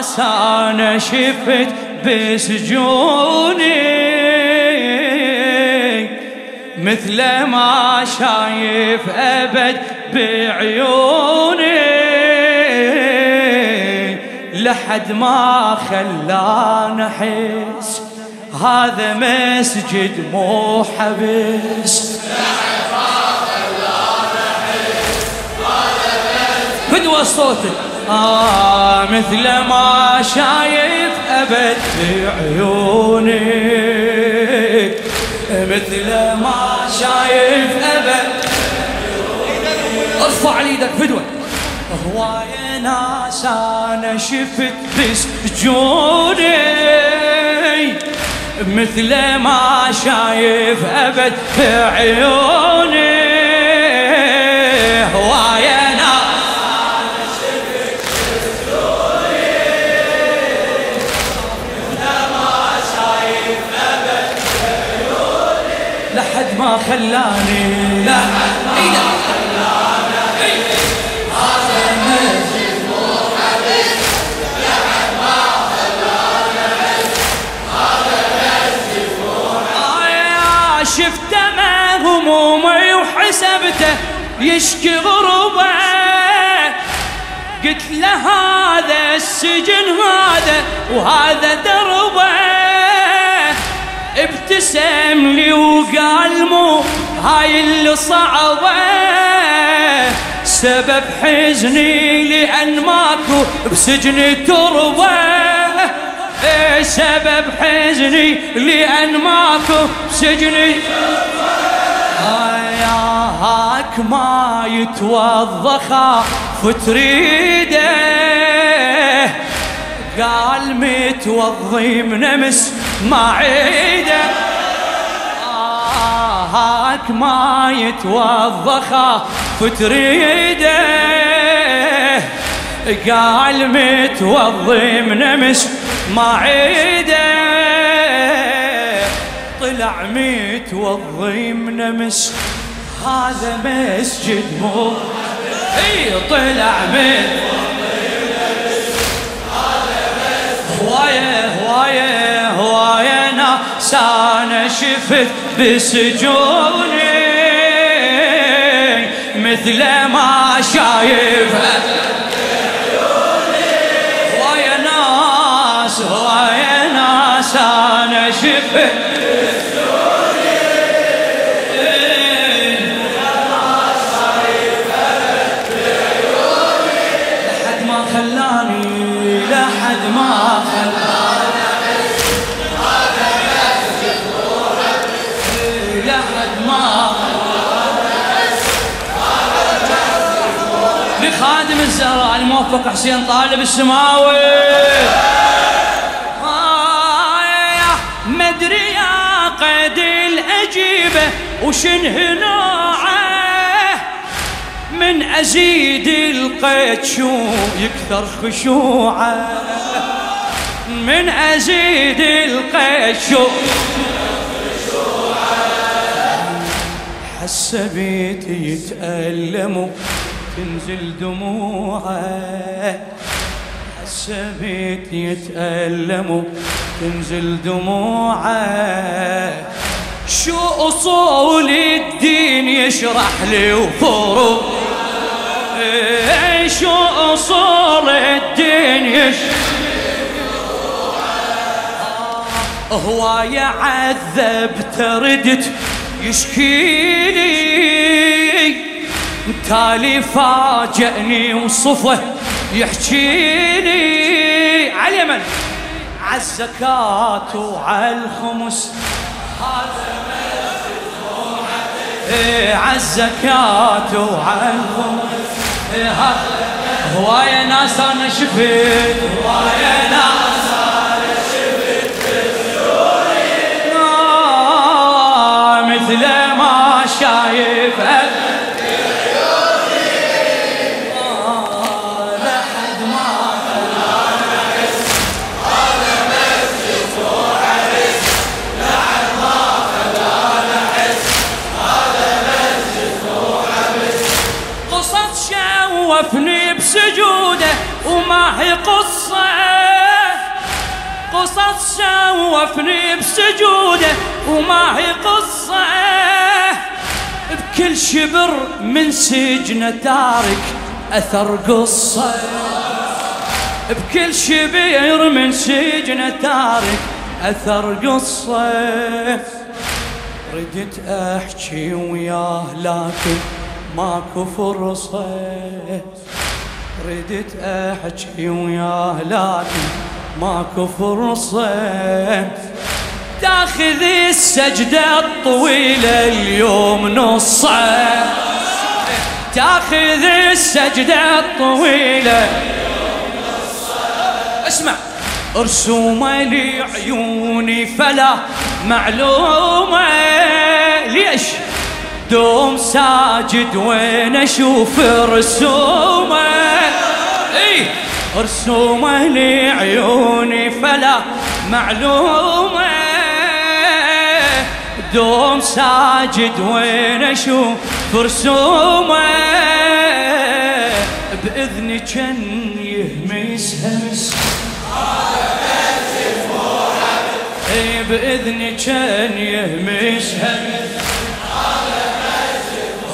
ناس أنا شفت بسجوني. مثل ما شايف أبد بعيوني. لحد ما خلانا احس هذا مسجد مو حبس. فدوى صوتك. آه مثل ما شايف أبد في عيونك. مثل ما شايف أبد ارفع إيدك فدوة هواية ناس أنا شفت بس جوني مثل ما شايف أبد في عيوني. هواية ما خلاني. لحد ما خلاني هذا ما خلاني هذا وحسبته يشكي غربه قلت له هذا السجن هذا وهذا دربه. ابتسم لي وقال مو هاي اللي صعبة. سبب حزني لأن ماكو بسجني تربة إيه سبب حزني لأن ماكو بسجني يا هاك ما يتوضخ فتريده قال متوضي منمس ما عيده. آه هاك ما يتوضخ فتريده قال متوضي منمس ما عيده. طلع متوضي منمس هذا مسجد مو. إي طلع هواية ناس أنا شفت بسجوني مثل ما شايف. هواية ناس هواية ناس أنا شفت الزهراء الموفق حسين طالب السماوي. آه مدري يا قد الأجيبة وشنه نوعه من أزيد القيد شو يكثر خشوعه. من أزيد القيد شو حسبيت يتألموا. تنزل دموعه. حسبيت يتألم تنزل دموعه. شو أصول الدين يشرح لي وفروع شو أصول الدين يشرح هو يعذب تردت يشكي لي تالي فاجئني وصفه يحكيني على اليمن. عالزكاة وعالخمس هذا إيه عالزكاة وعالخمس إيه هواية ناس أنا شفت. هواية ناس سوفني بسجوده وما هي قصة. بكل شبر من سجنه تارك أثر قصة. بكل شبير من سجنه تارك أثر قصة. ردت أحكي وياه لكن ماكو فرصة. ردت أحكي وياه لكن ماكو فرصة. تاخذ السجدة الطويلة اليوم نصة. تاخذ السجدة الطويلة اسمع. رسومة لعيوني فلا معلومة. ليش؟ دوم ساجد وين أشوف رسومه. رسومه لعيوني فلا معلومة. دوم ساجد وين أشوف رسومه باذني كان يهمس همس إي باذني كان يهمس همس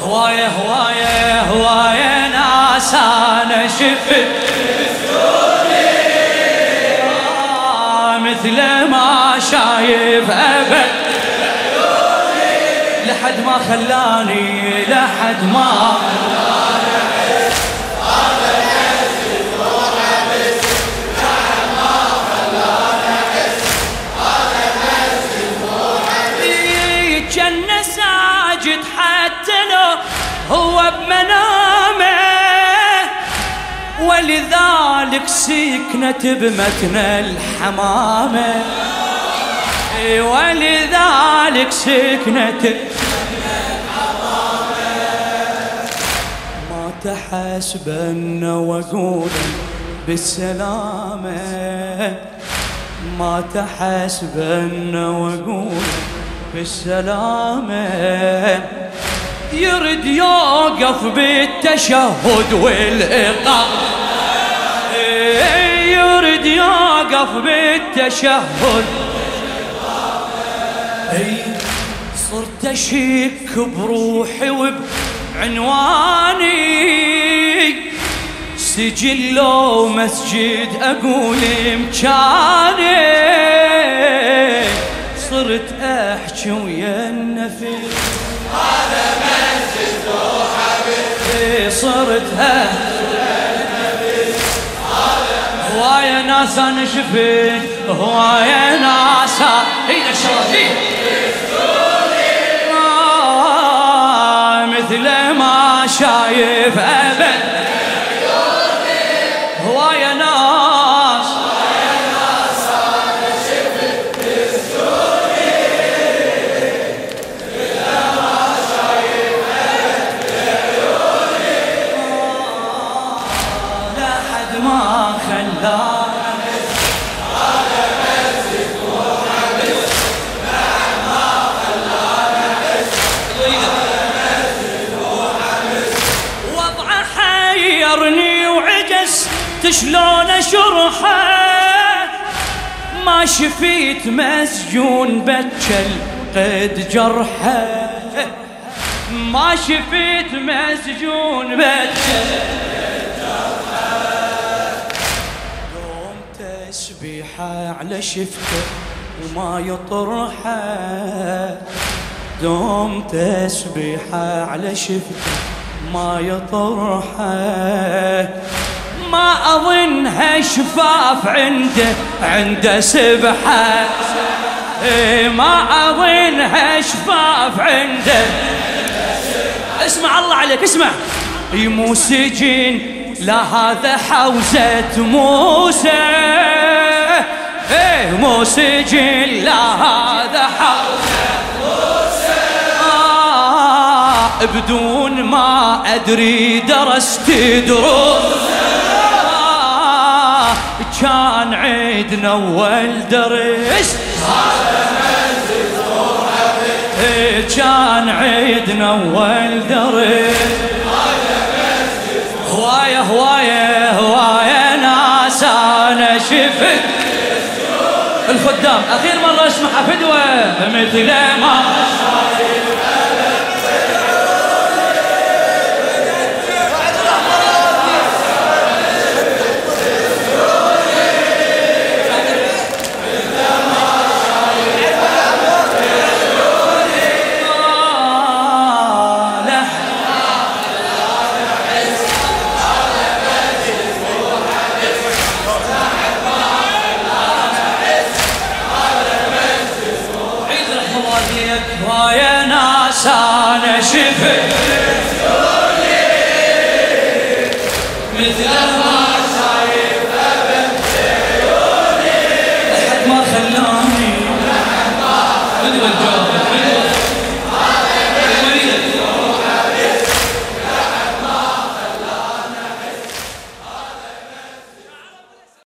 هواية هواية هواية ناس أنا شفت مثل ما شايف أبد. لحد ما خلاني لحد ما جنة ساجد حتى لو هو بمنامه ولذلك سكنت بمتن الحمامة. ولذلك سكنت ما تحسبن وقول بالسلامة. ما تحسبن وقول بالسلامة. يرد يوقف بالتشهد والإقامة. يرد يوقف بالتشهد. صرت أشك بروحي وبعنواني. سجل لو مسجد أقول مكاني. صرت أحكي ويا النفس. هذا مسجد حبيبي. صرت هواية ناس أنا هواية ناس هي الشرفي مثل ما شايف ابد شلون أشرحه؟ ما شفيت مسجون بجل قد جرحه. ما شفيت مسجون بجل دوم تسبيحه على شفته وما يطرحه. دوم تسبيحه على شفته ما يطرحه. ما أظنها شفاف عنده عنده سبحة. إيه، ما أظنها شفاف عنده. اسمع الله عليك اسمع. مو سجن لا هذا حوزة موسى. إيه مو سجن لا هذا حوزة موسى. آه بدون ما أدري درست دروس. كان عيدنا اول درس إيه، كان عيدنا اول درس هواية هواية هواية ناس أنا شفت. الخدام أخير مرة اسمعها فدوة مثل ما